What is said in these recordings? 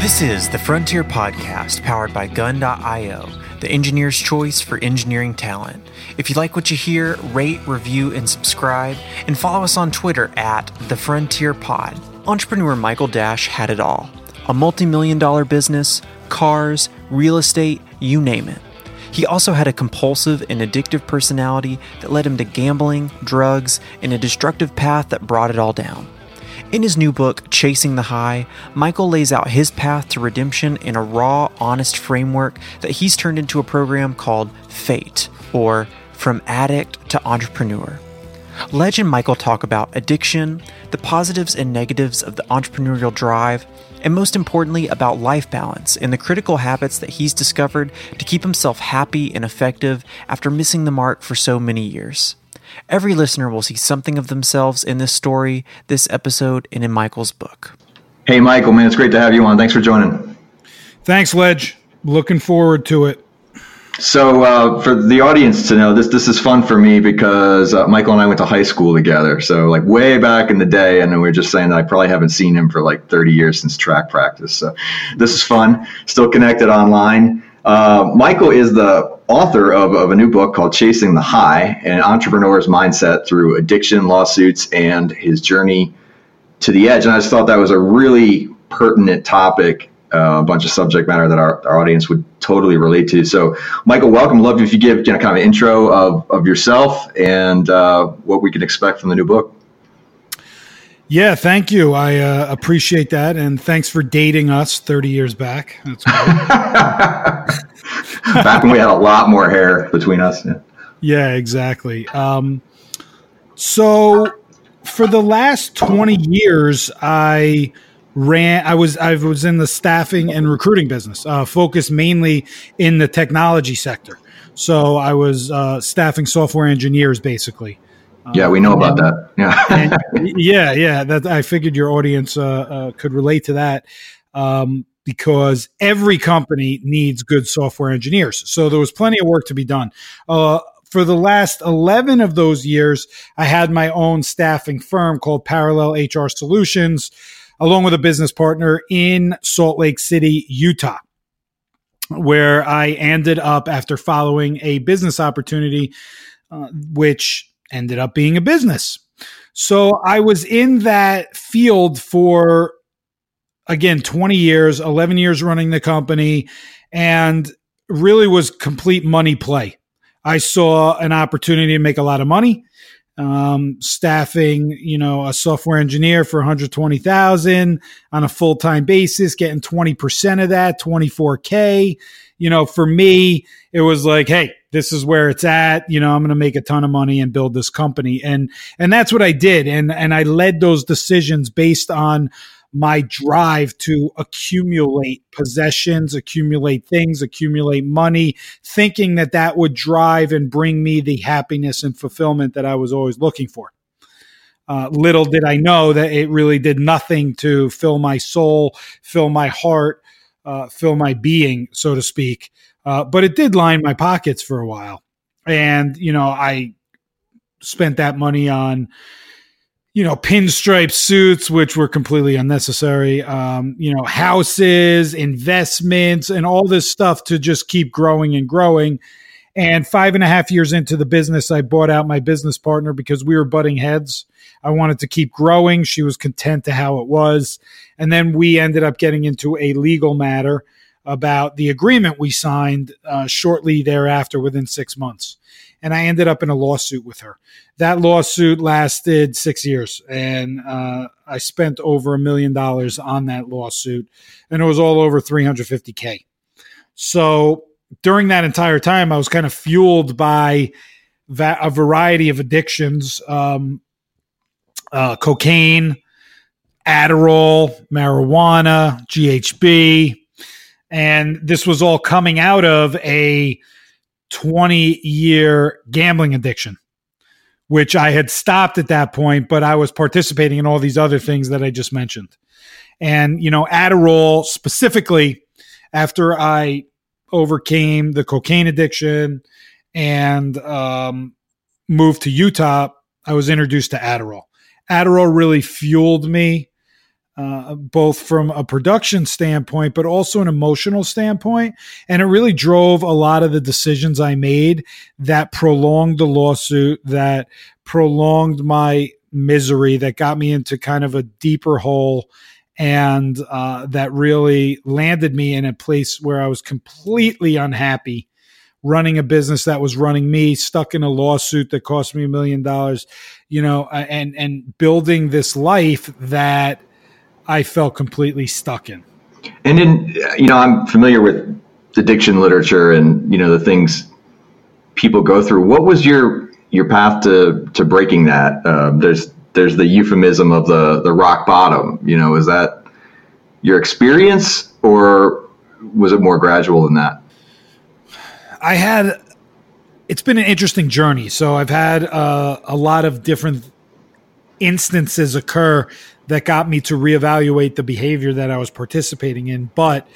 This is the Frontier Podcast powered by Gun.io, the engineer's choice for engineering talent. If you like what you hear, rate, review, and subscribe, and follow us on Twitter at The Frontier Pod. Entrepreneur Michael Dash had it all a multi million dollar business, cars, real estate, you name it. He also had a compulsive and addictive personality that led him to gambling, drugs, and a destructive path that brought it all down. In his new book, Chasing the High, Michael lays out his path to redemption in a raw, honest framework that he's turned into a program called FATE, or From Addict to Entrepreneur. Legend Michael talk about addiction, the positives and negatives of the entrepreneurial drive, and most importantly, about life balance and the critical habits that he's discovered to keep himself happy and effective after missing the mark for so many years. Every listener will see something of themselves in this story, this episode, and in Michael's book. Hey, Michael, man, it's great to have you on. Thanks for joining. Thanks, Ledge. Looking forward to it. So, uh, for the audience to know, this this is fun for me because uh, Michael and I went to high school together. So, like way back in the day, and we were just saying that I probably haven't seen him for like 30 years since track practice. So, this is fun. Still connected online. Uh, Michael is the author of, of a new book called Chasing the High An Entrepreneur's Mindset Through Addiction, Lawsuits, and His Journey to the Edge. And I just thought that was a really pertinent topic, uh, a bunch of subject matter that our, our audience would totally relate to. So, Michael, welcome. Love if you give you know, kind of an intro of, of yourself and uh, what we can expect from the new book. Yeah, thank you. I uh, appreciate that, and thanks for dating us thirty years back. That's back when we had a lot more hair between us. Yeah, yeah exactly. Um, so, for the last twenty years, I ran. I was I was in the staffing and recruiting business, uh, focused mainly in the technology sector. So I was uh, staffing software engineers, basically. Yeah, we know um, about that. Yeah, yeah, yeah. That I figured your audience uh, uh, could relate to that um, because every company needs good software engineers. So there was plenty of work to be done. Uh, for the last 11 of those years, I had my own staffing firm called Parallel HR Solutions, along with a business partner in Salt Lake City, Utah, where I ended up after following a business opportunity, uh, which ended up being a business. So I was in that field for, again, 20 years, 11 years running the company, and really was complete money play. I saw an opportunity to make a lot of money. Um, staffing, you know, a software engineer for 120,000 on a full time basis, getting 20% of that, 24K. You know, for me, it was like, hey, this is where it's at. You know i'm going to make a ton of money and build this company. And and that's what i did. And and i led those decisions based on my drive to accumulate possessions accumulate things accumulate money thinking that that would drive and bring me the happiness and fulfillment that i was always looking for uh, little did I know that it really did nothing to fill my soul, fill my heart, uh, fill my being, so to speak. Uh, but it did line my pockets for a while. And, you know, I spent that money on, you know, pinstripe suits, which were completely unnecessary, um, you know, houses, investments, and all this stuff to just keep growing and growing. And five and a half years into the business, I bought out my business partner because we were butting heads. I wanted to keep growing. She was content to how it was. And then we ended up getting into a legal matter about the agreement we signed uh, shortly thereafter within six months. And I ended up in a lawsuit with her. That lawsuit lasted six years, and uh, I spent over a million dollars on that lawsuit, and it was all over 350K. So during that entire time, I was kind of fueled by a variety of addictions um, uh, cocaine, Adderall, marijuana, GHB, and this was all coming out of a 20 year gambling addiction, which I had stopped at that point, but I was participating in all these other things that I just mentioned. And, you know, Adderall specifically, after I overcame the cocaine addiction and um, moved to Utah, I was introduced to Adderall. Adderall really fueled me uh, both from a production standpoint, but also an emotional standpoint. And it really drove a lot of the decisions I made that prolonged the lawsuit, that prolonged my misery, that got me into kind of a deeper hole. And uh, that really landed me in a place where I was completely unhappy running a business that was running me, stuck in a lawsuit that cost me a million dollars, you know, and and building this life that I felt completely stuck in. And then, you know, I'm familiar with addiction literature and you know the things people go through. What was your your path to to breaking that? Uh, there's there's the euphemism of the the rock bottom. You know, is that your experience or was it more gradual than that? I had. It's been an interesting journey. So I've had uh, a lot of different instances occur that got me to reevaluate the behavior that I was participating in, but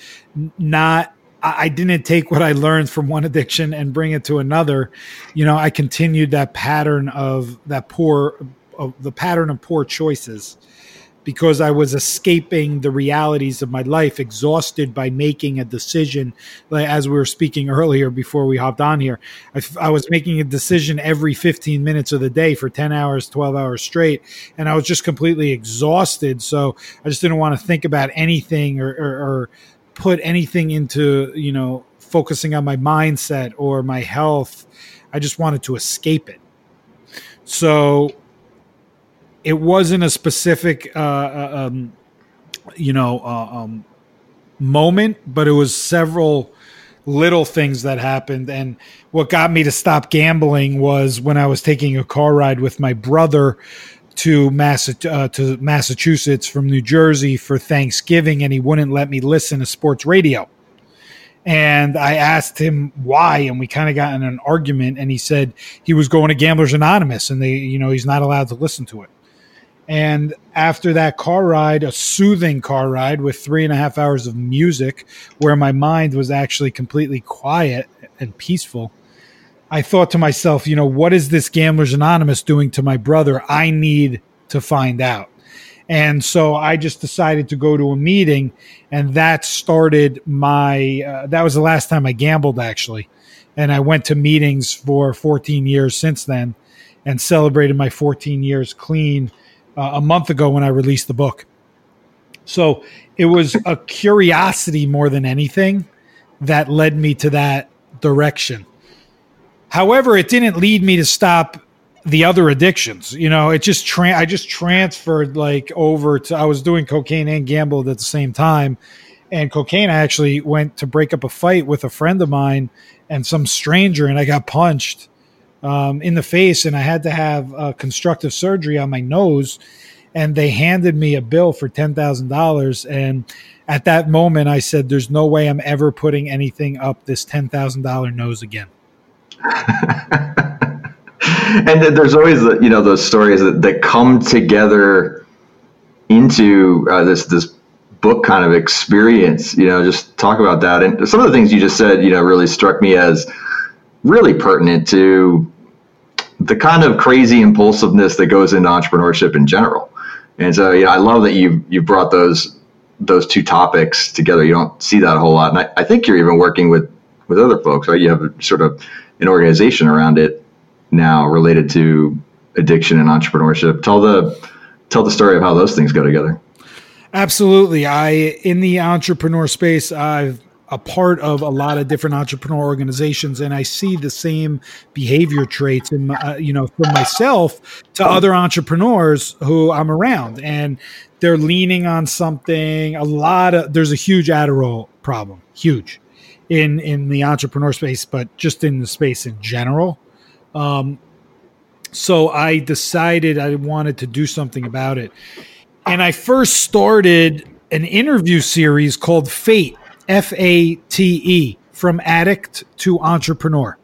not I didn't take what I learned from one addiction and bring it to another. You know, I continued that pattern of that poor, of the pattern of poor choices because I was escaping the realities of my life, exhausted by making a decision. As we were speaking earlier before we hopped on here, I, I, was making a decision every 15 minutes of the day for 10 hours, 12 hours straight. And I was just completely exhausted. So I just didn't want to think about anything or, or, or put anything into, you know, focusing on my mindset or my health. I just wanted to escape it. So it wasn't a specific, uh, uh, um, you know, uh, um, moment, but it was several little things that happened. And what got me to stop gambling was when I was taking a car ride with my brother to Massa- uh, to Massachusetts from New Jersey for Thanksgiving, and he wouldn't let me listen to sports radio. And I asked him why, and we kind of got in an argument. And he said he was going to Gamblers Anonymous, and they, you know, he's not allowed to listen to it. And after that car ride, a soothing car ride with three and a half hours of music, where my mind was actually completely quiet and peaceful, I thought to myself, you know, what is this Gamblers Anonymous doing to my brother? I need to find out. And so I just decided to go to a meeting, and that started my. Uh, that was the last time I gambled, actually. And I went to meetings for 14 years since then and celebrated my 14 years clean uh, a month ago when I released the book. So it was a curiosity more than anything that led me to that direction. However, it didn't lead me to stop the other addictions. You know, it just tra- I just transferred like over to I was doing cocaine and gambled at the same time. And cocaine I actually went to break up a fight with a friend of mine and some stranger and I got punched um, in the face, and I had to have uh, constructive surgery on my nose. And they handed me a bill for ten thousand dollars, and at that moment, I said, "There's no way I'm ever putting anything up this ten thousand dollar nose again." and there's always you know those stories that, that come together into uh, this this book kind of experience you know just talk about that and some of the things you just said you know really struck me as really pertinent to the kind of crazy impulsiveness that goes into entrepreneurship in general. And so, yeah, I love that you you brought those those two topics together. You don't see that a whole lot, and I, I think you're even working with with other folks, right? You have sort of an organization around it now related to addiction and entrepreneurship. Tell the tell the story of how those things go together. Absolutely. I in the entrepreneur space, I've a part of a lot of different entrepreneur organizations and I see the same behavior traits in my, uh, you know from myself to other entrepreneurs who I'm around and they're leaning on something. A lot of there's a huge Adderall problem huge in in the entrepreneur space but just in the space in general. Um, so I decided I wanted to do something about it. And I first started an interview series called Fate F A T E, from addict to entrepreneur,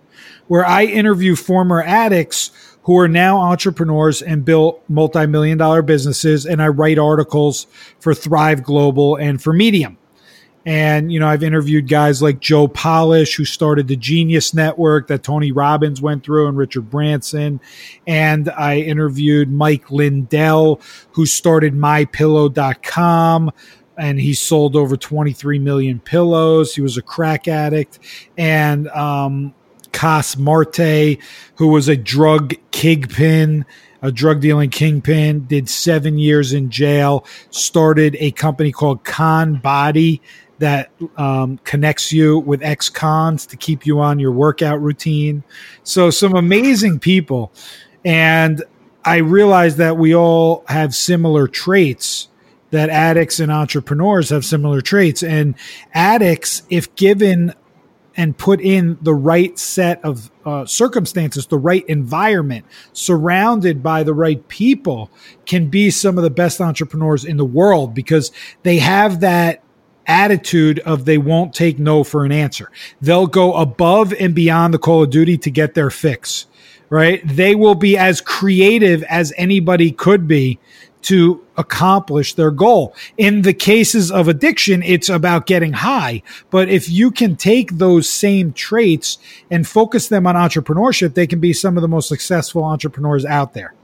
where I interview former addicts who are now entrepreneurs and built multi million dollar businesses. And I write articles for Thrive Global and for Medium. And, you know, I've interviewed guys like Joe Polish, who started the Genius Network that Tony Robbins went through, and Richard Branson. And I interviewed Mike Lindell, who started MyPillow.com and he sold over 23 million pillows. He was a crack addict. And um, Coss Marte, who was a drug kingpin a drug dealing kingpin, did seven years in jail, started a company called ConBody that um, connects you with ex cons to keep you on your workout routine. So, some amazing people. And I realized that we all have similar traits, that addicts and entrepreneurs have similar traits. And addicts, if given and put in the right set of uh, circumstances, the right environment, surrounded by the right people, can be some of the best entrepreneurs in the world because they have that attitude of they won't take no for an answer. They'll go above and beyond the call of duty to get their fix, right? They will be as creative as anybody could be to accomplish their goal. In the cases of addiction, it's about getting high. But if you can take those same traits and focus them on entrepreneurship, they can be some of the most successful entrepreneurs out there.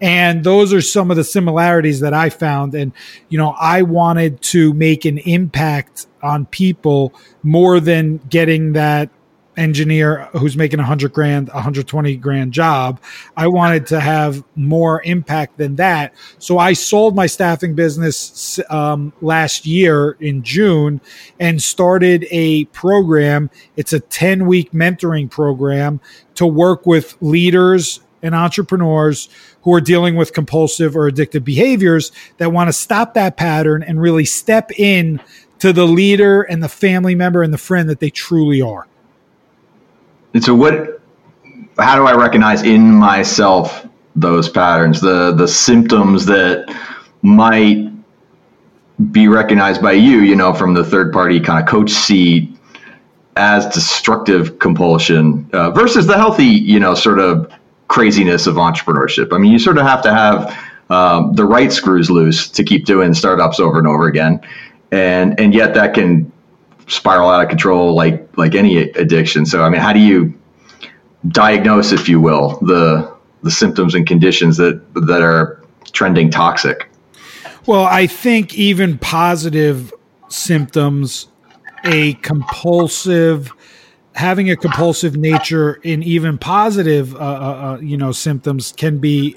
And those are some of the similarities that I found. And, you know, I wanted to make an impact on people more than getting that engineer who's making a hundred grand, a hundred twenty grand job. I wanted to have more impact than that. So I sold my staffing business um, last year in June and started a program. It's a 10 week mentoring program to work with leaders and entrepreneurs who are dealing with compulsive or addictive behaviors that want to stop that pattern and really step in to the leader and the family member and the friend that they truly are. And so what how do I recognize in myself those patterns, the the symptoms that might be recognized by you, you know, from the third party kind of coach seat as destructive compulsion uh, versus the healthy, you know, sort of craziness of entrepreneurship. I mean, you sort of have to have um, the right screws loose to keep doing startups over and over again, and and yet that can spiral out of control like like any addiction. So I mean, how do you diagnose, if you will, the the symptoms and conditions that that are trending toxic? Well, I think even positive symptoms, a compulsive having a compulsive nature in even positive uh, uh, uh you know symptoms can be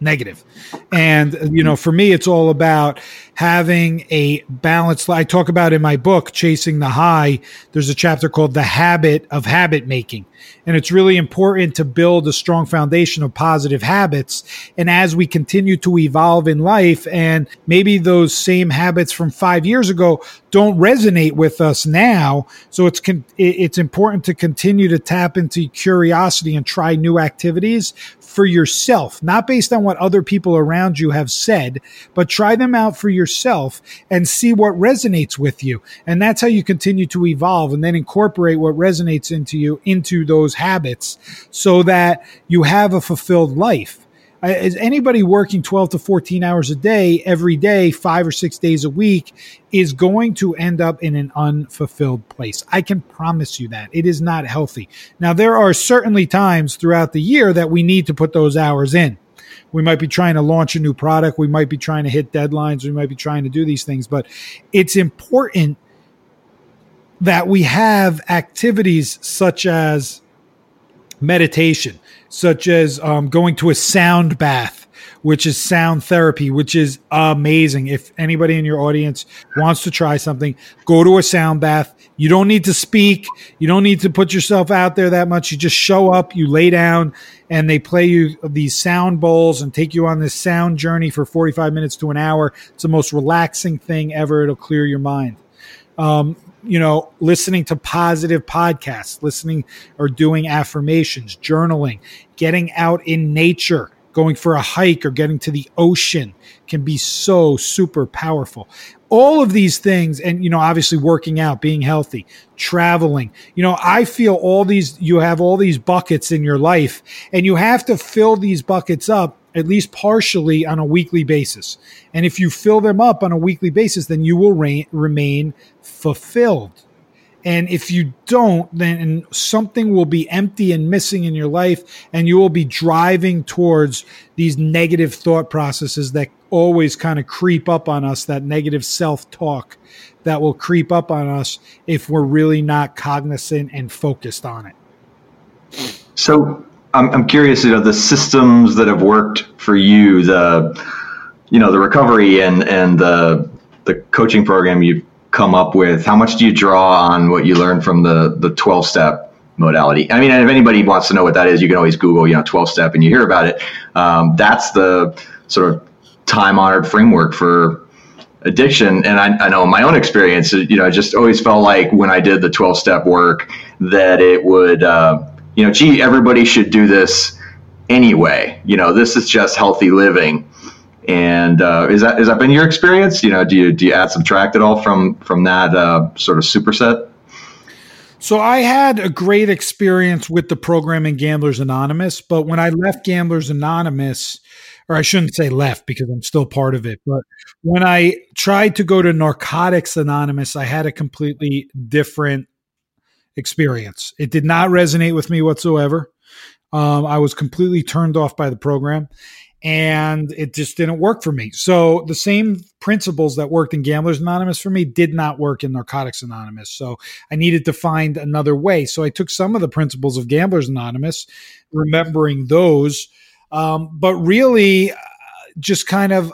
negative. And, you know, for me, it's all about having a balanced. I talk about in my book, Chasing the High, there's a chapter called The Habit of Habit Making. And it's really important to build a strong foundation of positive habits. And as we continue to evolve in life, and maybe those same habits from five years ago don't resonate with us now. So it's con- it's important to continue to tap into curiosity and try new activities for yourself, not based on what other people around you have said, but try them out for yourself and see what resonates with you. And that's how you continue to evolve and then incorporate what resonates into you into those habits so that you have a fulfilled life is anybody working 12 to 14 hours a day every day, five or six days a week, is going to end up in an unfulfilled place. I can promise you that. It is not healthy. Now, there are certainly times throughout the year that we need to put those hours in. We might be trying to launch a new product. We might be trying to hit deadlines. We might be trying to do these things, but it's important that we have activities such as meditation such as um, going to a sound bath, which is sound therapy, which is amazing. If anybody in your audience wants to try something, go to a sound bath. You don't need to speak. You don't need to put yourself out there that much. You just show up, you lay down, and they play you these sound bowls and take you on this sound journey for 45 minutes to an hour. It's the most relaxing thing ever. It'll clear your mind. Um, you know, listening to positive podcasts, listening or doing affirmations, journaling, getting out in nature, going for a hike or getting to the ocean can be so super powerful. All of these things, and, you know, obviously working out, being healthy, traveling, you know, I feel all these, you have all these buckets in your life and you have to fill these buckets up at least partially on a weekly basis. And if you fill them up on a weekly basis, then you will re- remain fulfilled. And if you don't, then something will be empty and missing in your life, and you will be driving towards these negative thought processes that always kind of creep up on us, that negative self talk that will creep up on us if we're really not cognizant and focused on it. So I'm, I'm curious, you know, the systems that have worked for you, the, you know, the recovery and, and the, the coaching program you've come up with? How much do you draw on what you learned from the the 12 step modality? I mean, if anybody wants to know what that is, you can always Google, you know, 12 step and you hear about it. Um, that's the sort of time honored framework for addiction. And I, I know in my own experience, you know, I just always felt like when I did the 12 step work that it would, uh, you know, gee, everybody should do this anyway. You know, this is just healthy living. And uh, is that that been your experience? You know, do you do you add subtract at all from from that uh, sort of superset? So I had a great experience with the program in Gamblers Anonymous, but when I left Gamblers Anonymous, or I shouldn't say left because I'm still part of it, but when I tried to go to Narcotics Anonymous, I had a completely different experience. It did not resonate with me whatsoever. Um, I was completely turned off by the program and it just didn't work for me. So the same principles that worked in Gamblers Anonymous for me did not work in Narcotics Anonymous. So I needed to find another way. So I took some of the principles of Gamblers Anonymous, remembering those, um, but really uh, just kind of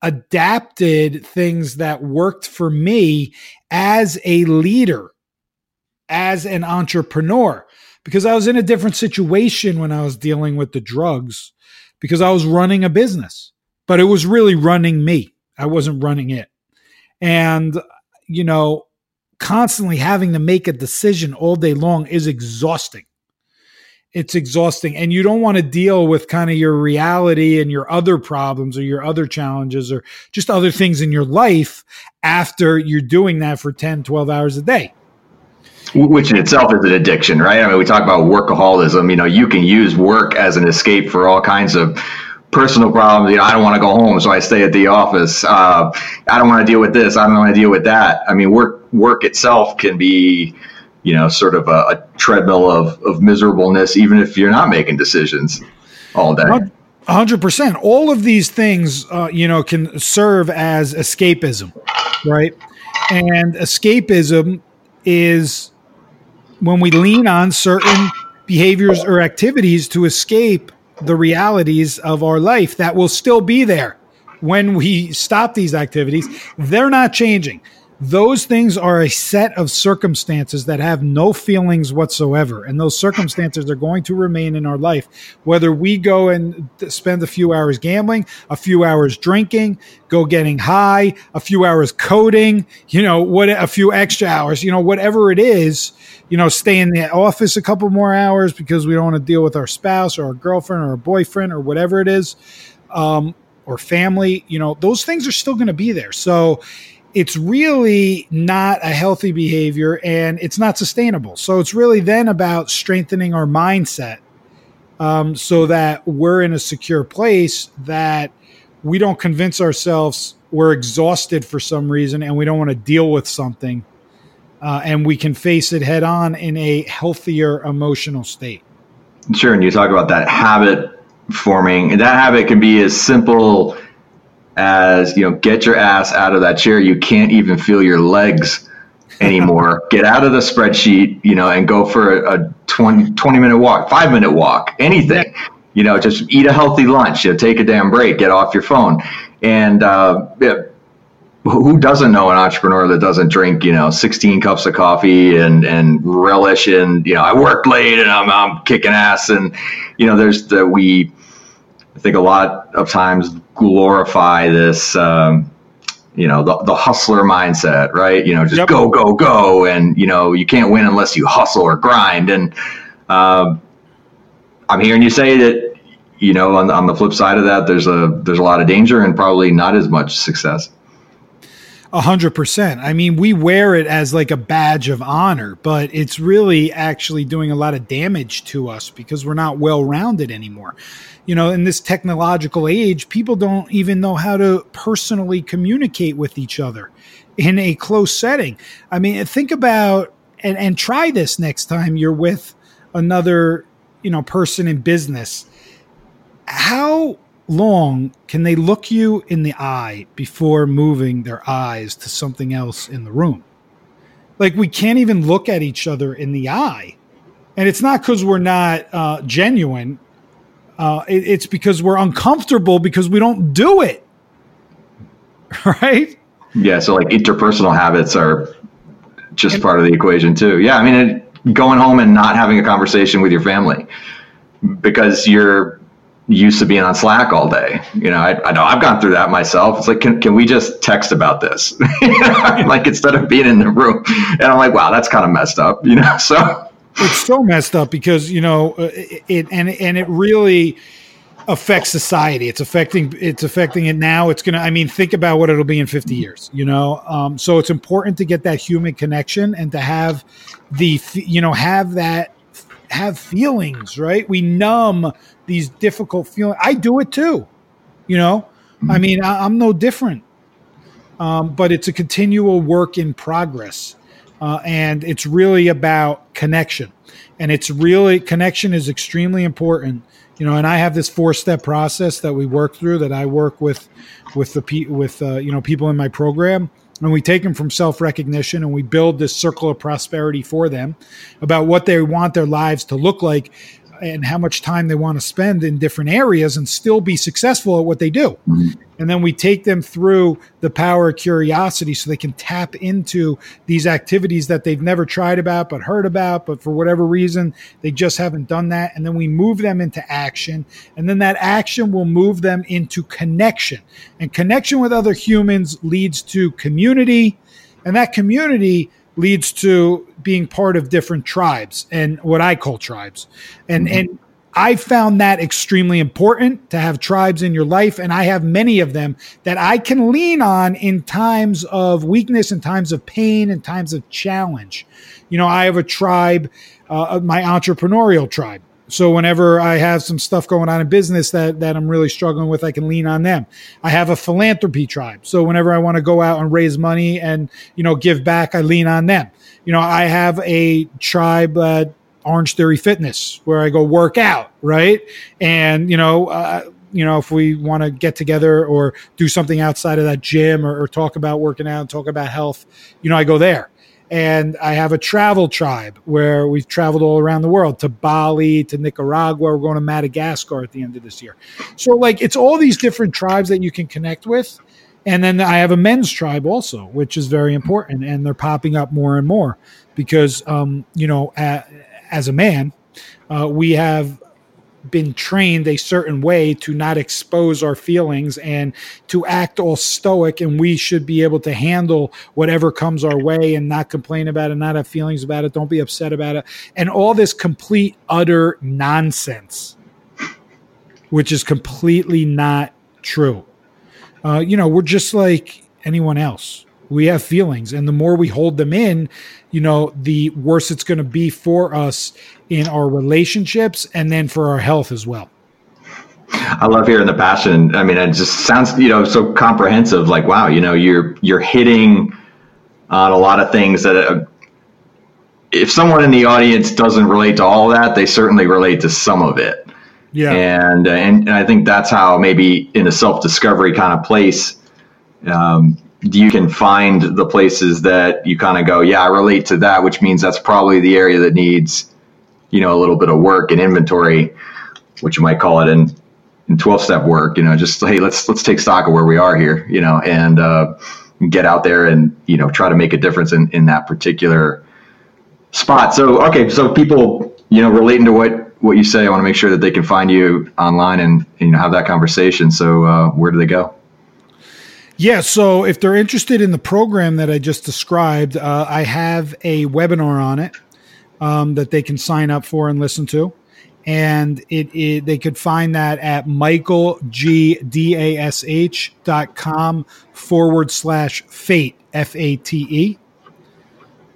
adapted things that worked for me as a leader, as an entrepreneur, because I was in a different situation when I was dealing with the drugs because I was running a business, but it was really running me. I wasn't running it. And, you know, constantly having to make a decision all day long is exhausting. It's exhausting. And you don't want to deal with kind of your reality and your other problems or your other challenges or just other things in your life after you're doing that for 10, 12 hours a day which in itself is an addiction, right? I mean, we talk about workaholism. You know, you can use work as an escape for all kinds of personal problems. You know, I don't want to go home, so I stay at the office. Uh, I don't want to deal with this. I don't want to deal with that. I mean, work work itself can be, you know, sort of a, a treadmill of of miserableness, even if you're not making decisions all day. hundred percent. All of these things, uh, you know, can serve as escapism, right? And escapism is when we lean on certain behaviors or activities to escape the realities of our life that will still be there when we stop these activities, they're not changing. Those things are a set of circumstances that have no feelings whatsoever. And those circumstances are going to remain in our life. Whether we go and spend a few hours gambling, a few hours drinking, go getting high, a few hours coding, you know, what a few extra hours, you know, whatever it is, you know, stay in the office a couple more hours because we don't want to deal with our spouse or our girlfriend or our boyfriend or whatever it is, um, or family, you know, those things are still going to be there. So, it's really not a healthy behavior and it's not sustainable. So it's really then about strengthening our mindset um, so that we're in a secure place that we don't convince ourselves we're exhausted for some reason and we don't want to deal with something uh, and we can face it head on in a healthier emotional state. Sure. And you talk about that habit forming, and that habit can be as simple as you know get your ass out of that chair you can't even feel your legs anymore get out of the spreadsheet you know and go for a, a 20, 20 minute walk five minute walk anything you know just eat a healthy lunch you know, take a damn break get off your phone and uh, yeah, who doesn't know an entrepreneur that doesn't drink you know 16 cups of coffee and and relish in you know i work late and i'm, I'm kicking ass and you know there's the we I think a lot of times glorify this, um, you know, the, the hustler mindset, right? You know, just yep. go, go, go. And, you know, you can't win unless you hustle or grind. And um, I'm hearing you say that, you know, on, on the flip side of that, there's a, there's a lot of danger and probably not as much success. A hundred percent. I mean, we wear it as like a badge of honor, but it's really actually doing a lot of damage to us because we're not well rounded anymore. You know, in this technological age, people don't even know how to personally communicate with each other in a close setting. I mean, think about and, and try this next time you're with another, you know, person in business. How long can they look you in the eye before moving their eyes to something else in the room? Like we can't even look at each other in the eye. And it's not because we're not uh, genuine. Uh, it, it's because we're uncomfortable because we don't do it. Right? Yeah. So like interpersonal habits are just and, part of the equation too. Yeah. I mean, it, going home and not having a conversation with your family because you're used to being on Slack all day. You know, I, I know I've gone through that myself. It's like, can, can we just text about this? like instead of being in the room. And I'm like, wow, that's kind of messed up, you know? So it's so messed up because, you know, uh, it, and, and it really affects society. It's affecting, it's affecting it now. It's going to, I mean, think about what it'll be in 50 years, you know? Um, so it's important to get that human connection and to have the, you know, have that, have feelings, right? We numb these difficult feelings. I do it too. You know, I mean, I, am no different. Um, but it's a continual work in progress. Uh, and it's really about connection. And it's really, connection is extremely important. You know, and I have this four step process that we work through that I work with, with the, with, uh, you know, people in my program and we take them from self recognition and we build this circle of prosperity for them about what they want their lives to look like and how much time they want to spend in different areas and still be successful at what they do. Mm-hmm. And then we take them through the power of curiosity so they can tap into these activities that they've never tried about, but heard about, but for whatever reason, they just haven't done that. And then we move them into action. And then that action will move them into connection. And connection with other humans leads to community. And that community leads to being part of different tribes and what I call tribes. And mm-hmm. and I found that extremely important to have tribes in your life and I have many of them that I can lean on in times of weakness in times of pain in times of challenge. You know, I have a tribe uh, my entrepreneurial tribe so whenever I have some stuff going on in business that that I'm really struggling with, I can lean on them. I have a philanthropy tribe. So whenever I want to go out and raise money and you know give back, I lean on them. You know, I have a tribe uh, Orange Theory Fitness where I go work out, right? And you know, uh, you know, if we want to get together or do something outside of that gym or, or talk about working out, talk about health, you know, I go there and I have a travel tribe where we've traveled all around the world to Bali, to Nicaragua. We're going to Madagascar at the end of this year. So, like, it's all these different tribes that you can connect with. And then I have a men's tribe also, which is very important. And they're popping up more and more because, um, you know, as a man, uh, we have been trained a certain way to not expose our feelings and to act all stoic and we should be able to handle whatever comes our way and not complain about it not have feelings about it don't be upset about it and all this complete utter nonsense which is completely not true. Uh, you know we're just like anyone else we have feelings and the more we hold them in you know the worse it's going to be for us in our relationships and then for our health as well. I love hearing the passion. I mean, it just sounds, you know, so comprehensive. Like, wow, you know, you're you're hitting on a lot of things that, uh, if someone in the audience doesn't relate to all that, they certainly relate to some of it. Yeah, and and, and I think that's how maybe in a self discovery kind of place, um, you can find the places that you kind of go, yeah, I relate to that, which means that's probably the area that needs you know a little bit of work and inventory, which you might call it in in twelve step work. You know, just hey, let's let's take stock of where we are here. You know, and uh, get out there and you know try to make a difference in in that particular spot. So okay, so people you know relating to what what you say, I want to make sure that they can find you online and, and you know have that conversation. So uh, where do they go? Yeah, so if they're interested in the program that I just described, uh, I have a webinar on it um, that they can sign up for and listen to. and it, it they could find that at michaelgdash.com forward slash fate F A T E.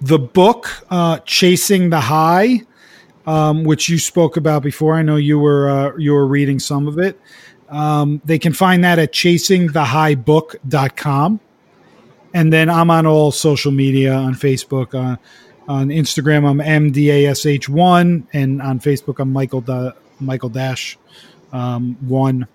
The book uh, Chasing the High, um, which you spoke about before. I know you were uh, you were reading some of it. Um, they can find that at chasingthehighbook.com. And then I'm on all social media on Facebook, uh, on Instagram, I'm MDASH1, and on Facebook, I'm Michael da- Michael Dash um, one,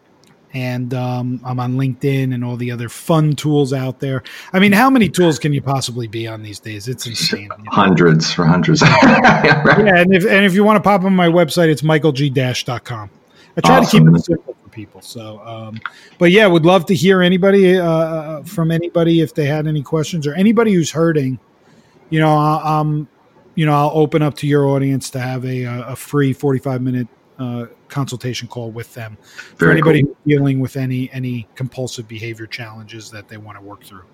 and um, I'm on LinkedIn and all the other fun tools out there. I mean, how many tools can you possibly be on these days? It's insane. Hundreds for hundreds. yeah, and if and if you want to pop on my website, it's michaelgdash.com. I try awesome. to keep it simple people. So, um, but yeah, would love to hear anybody uh, uh, from anybody if they had any questions or anybody who's hurting you know, i um, you know, I'll open up to your audience to have a a free forty five minute uh, consultation call with them for Very anybody cool. dealing with any any compulsive behavior challenges that they want to work through.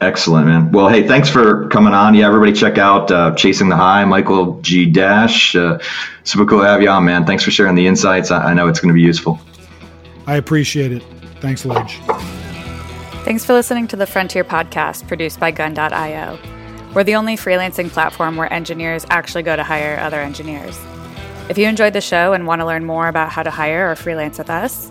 Excellent, man. Well, hey, thanks for coming on. Yeah, everybody check out uh, Chasing the High, Michael G. Dash. Uh, super cool to have you on, man. Thanks for sharing the insights. I, I know it's going to be useful. I appreciate it. Thanks, Ledge. Thanks for listening to the Frontier Podcast produced by Gun.io. We're the only freelancing platform where engineers actually go to hire other engineers. If you enjoyed the show and want to learn more about how to hire or freelance with us,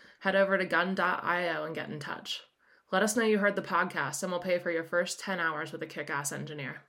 head over to gun.io and get in touch. Let us know you heard the podcast, and we'll pay for your first 10 hours with a kick ass engineer.